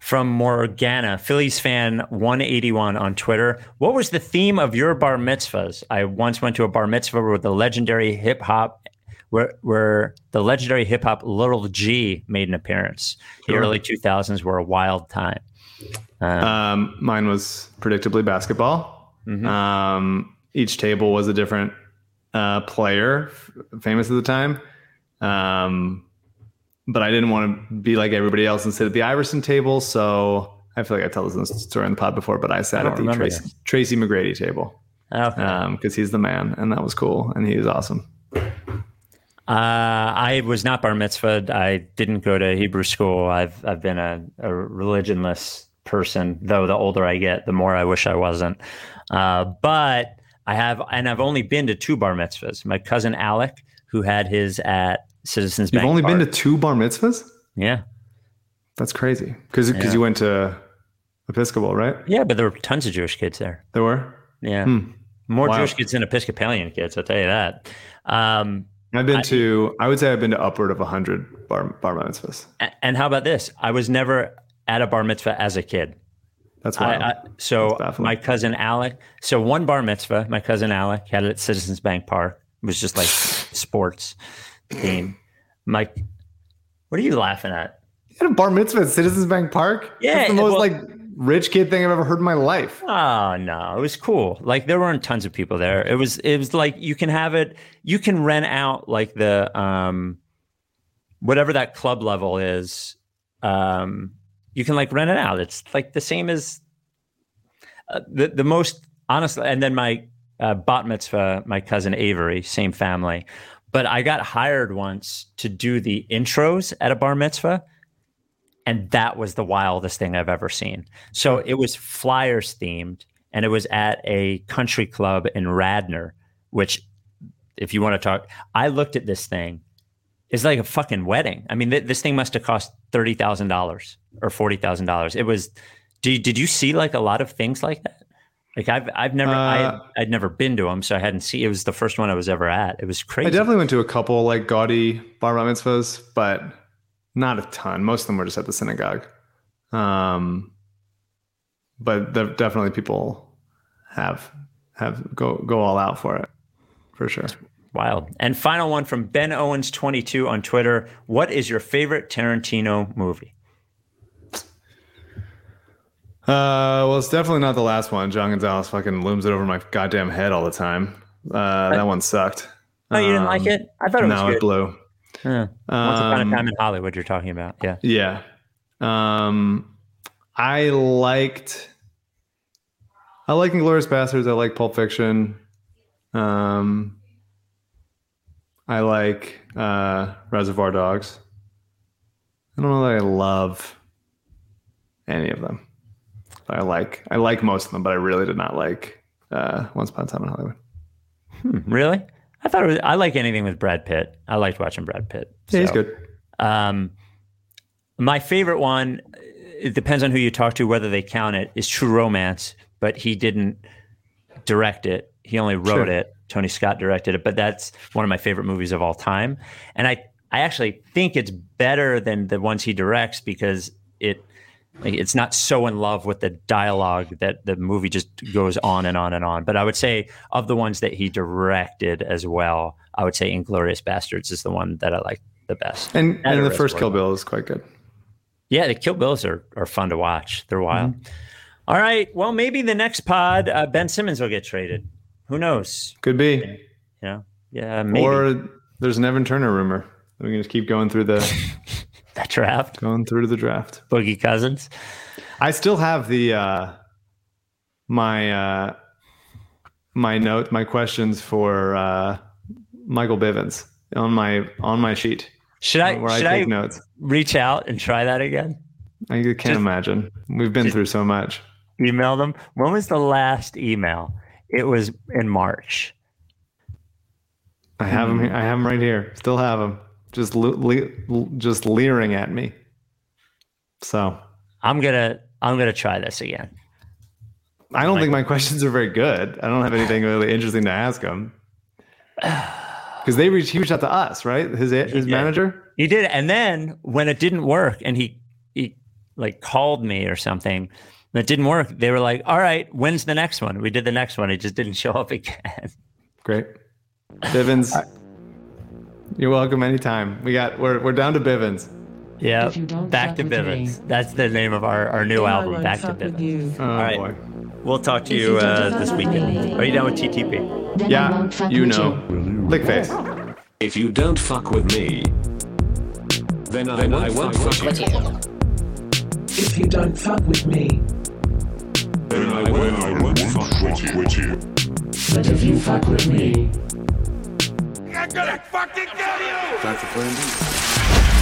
From Morgana, Phillies fan 181 on Twitter. What was the theme of your bar mitzvahs? I once went to a bar mitzvah with the legendary hip hop, where where the legendary hip hop Little G made an appearance. The early 2000s were a wild time. Uh, Um, mine was predictably basketball. mhm. Um, each table was a different uh, player, f- famous at the time. Um, but I didn't want to be like everybody else and sit at the Iverson table. So I feel like I tell this story in the pod before, but I sat I at the Tracy, Tracy McGrady table Okay. because he's the man, and that was cool, and he was awesome. Uh, I was not bar mitzvahed. I didn't go to Hebrew school. I've I've been a, a religionless person. Though the older I get, the more I wish I wasn't. Uh, but I have, and I've only been to two bar mitzvahs. My cousin Alec, who had his at Citizens Bank. You've Bank. only been to two bar mitzvahs? yeah, That's crazy. Because Yeah. you went to Episcopal, right? yeah, but there were tons of Jewish kids there. There were. Yeah, Hmm. more Wow. Jewish kids than Episcopalian kids. I'll tell you that. Um, I've been to. I would say I've been to upward of hundred bar bar mitzvahs. and how about this? I was never at a bar mitzvah as a kid. That's why. I, I, so my cousin Alec. So one bar mitzvah, my cousin Alec had it at Citizens Bank Park. It was just like sports theme. My, what are you laughing at? You had a bar mitzvah at Citizens Bank Park. Yeah, That's the most well- like rich kid thing I've ever heard in my life. Oh no, it was cool. Like there weren't tons of people there. It was it was like you can have it. You can rent out like the um, whatever that club level is. Um, you can like rent it out. It's like the same as uh, the the most honestly. And then my uh, bat mitzvah, my cousin Avery, same family. But I got hired once to do the intros at a bar mitzvah. And that was the wildest thing I've ever seen. So it was Flyers themed, and it was at a country club in Radnor, which, if you want to talk, I looked at this thing. It's like a fucking wedding. I mean, th- this thing must have cost thirty thousand dollars or forty thousand dollars. It was. Did did you see like a lot of things like that? Like I've I've never I Uh, I'd never been to them, so I hadn't seen. It was the first one I was ever at. It was crazy. I definitely went to a couple like gaudy bar mitzvahs, but not a ton. Most of them were just at the synagogue. Um, but definitely people have have go go all out for it for sure. Wild. And final one from Ben Owens 22 on Twitter. What is your favorite Tarantino movie? Uh, well, it's definitely not the last one. John Gonzalez fucking looms it over my goddamn head all the time. Uh, that one sucked. Oh, you didn't like Um, it? I thought it was no, good. it blew. Yeah. Once upon a Um, time in Hollywood, you're talking about. Yeah. Yeah. Um, I liked. I like Inglourious Basterds. I like Pulp Fiction. Um, I like uh, Reservoir Dogs. I don't know that I love any of them, but I like I like most of them. But I really did not like uh, Once Upon a Time in Hollywood. Hmm, really? I thought it was, I like anything with Brad Pitt. I liked watching Brad Pitt. Yeah, he's good. Um, my favorite one, it depends on who you talk to, whether they count it, is True Romance, but he didn't direct it. He only wrote Sure. it. Tony Scott directed it, but that's one of my favorite movies of all time. And I, I actually think it's better than the ones he directs because it, like, it's not so in love with the dialogue that the movie just goes on and on and on. But I would say of the ones that he directed as well, I would say Inglourious Basterds is the one that I like the best. And and the first Kill Bill is quite good. Yeah, the Kill Bills are, are fun to watch. They're wild. Mm-hmm. All right. Well, maybe the next pod, uh, Ben Simmons will get traded. Who knows? Could be. You know? Yeah, maybe. Or there's an Evan Turner rumor. We can just keep going through the [laughs] that draft. going through the draft. Boogie Cousins. I still have the uh my uh my note my questions for uh Michael Bivens on my on my sheet Should I where I take I notes. reach out and try that again? I can't Just- imagine. We've been through so much. Email them. When was the last email? It was in March. I have Hmm. them. I have them right here. Still have them. Just le- le- just leering at me. So I'm gonna I'm gonna try this again. I don't think my questions are very good. I don't have anything really interesting to ask him. [sighs] Because they reached, he reached out to us, right? His his did. manager. He did, and then when it didn't work, and he he like called me or something, and it didn't work. They were like, "All right, when's the next one?" We did the next one. It just didn't [laughs] show up again. Great. Bivens. You're welcome anytime. We got we're we're down to Bivens. Yeah, If you don't back fuck to with Bivens. me, That's the name of our our new album. Back to Bivens. you. Oh right. boy. We'll talk to you uh, this weekend. Are you down with TTP? Yeah, you know. Lick face. If you don't fuck with me, then I, then I won't fuck with you. If you don't fuck with me, then I, will, I won't fuck with you. with you. But if you fuck with me, I'm gonna fucking kill you! That's a plan B.